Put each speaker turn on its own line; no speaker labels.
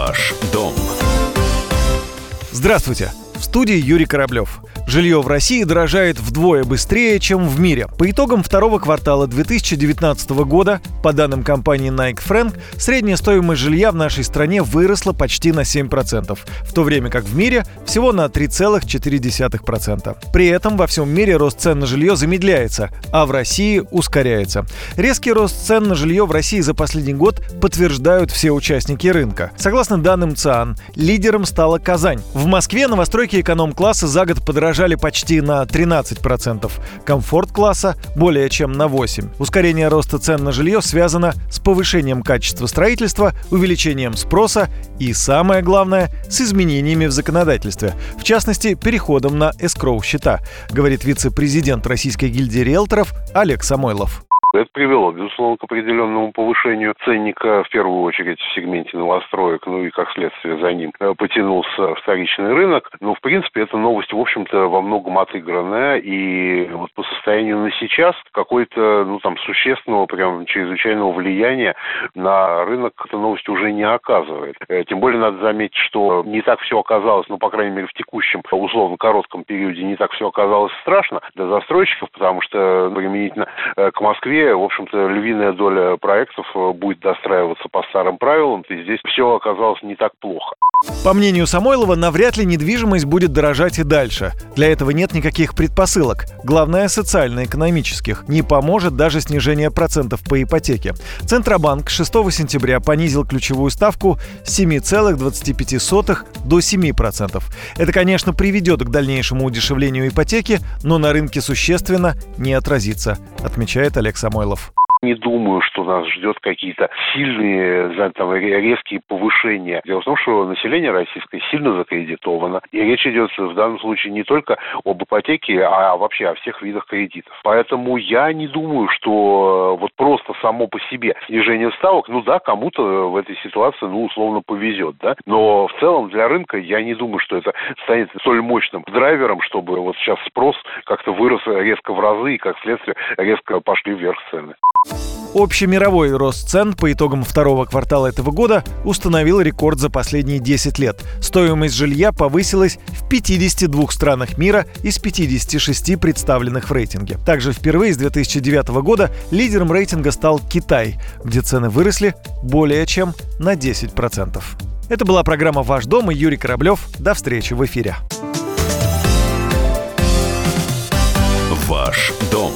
Ваш дом.
Здравствуйте! В студии Юрий Кораблев. Жилье в России дорожает вдвое быстрее, чем в мире. По итогам второго квартала 2019 года, по данным компании Nike Frank, средняя стоимость жилья в нашей стране выросла почти на 7%, в то время как в мире всего на 3,4%. При этом во всем мире рост цен на жилье замедляется, а в России ускоряется. Резкий рост цен на жилье в России за последний год подтверждают все участники рынка. Согласно данным ЦАН, лидером стала Казань. В Москве новостройки эконом-класса за год подорожали почти на 13%, комфорт-класса более чем на 8%. Ускорение роста цен на жилье связано с повышением качества строительства, увеличением спроса и, самое главное, с изменениями в законодательстве, в частности, переходом на эскроу-счета, говорит вице-президент Российской гильдии риэлторов Олег Самойлов.
Это привело, безусловно, к определенному повышению ценника, в первую очередь, в сегменте новостроек, ну и, как следствие, за ним э, потянулся вторичный рынок. Но, в принципе, эта новость, в общем-то, во многом отыгранная, и вот по состоянию на сейчас какой-то, ну, там, существенного, прям, чрезвычайного влияния на рынок эта новость уже не оказывает. Э, тем более, надо заметить, что не так все оказалось, ну, по крайней мере, в текущем, условно, коротком периоде не так все оказалось страшно для застройщиков, потому что применительно э, к Москве в общем-то, львиная доля проектов э, будет достраиваться по старым правилам, и здесь все оказалось не так плохо.
По мнению Самойлова, навряд ли недвижимость будет дорожать и дальше. Для этого нет никаких предпосылок. Главное, социально-экономических. Не поможет даже снижение процентов по ипотеке. Центробанк 6 сентября понизил ключевую ставку с 7,25 до 7%. Это, конечно, приведет к дальнейшему удешевлению ипотеки, но на рынке существенно не отразится, отмечает Олег Самойлов.
Не думаю, что нас ждет какие-то сильные, там, резкие повышения. Дело в том, что население российское сильно закредитовано. И речь идет в данном случае не только об ипотеке, а вообще о всех видах кредитов. Поэтому я не думаю, что вот просто само по себе снижение ставок, ну да, кому-то в этой ситуации, ну, условно, повезет, да. Но в целом для рынка я не думаю, что это станет столь мощным драйвером, чтобы вот сейчас спрос как-то вырос резко в разы и, как следствие, резко пошли вверх цены.
Общемировой рост цен по итогам второго квартала этого года установил рекорд за последние 10 лет. Стоимость жилья повысилась в 52 странах мира из 56 представленных в рейтинге. Также впервые с 2009 года лидером рейтинга стал Китай, где цены выросли более чем на 10%. Это была программа «Ваш дом» и Юрий Кораблев. До встречи в эфире.
Ваш дом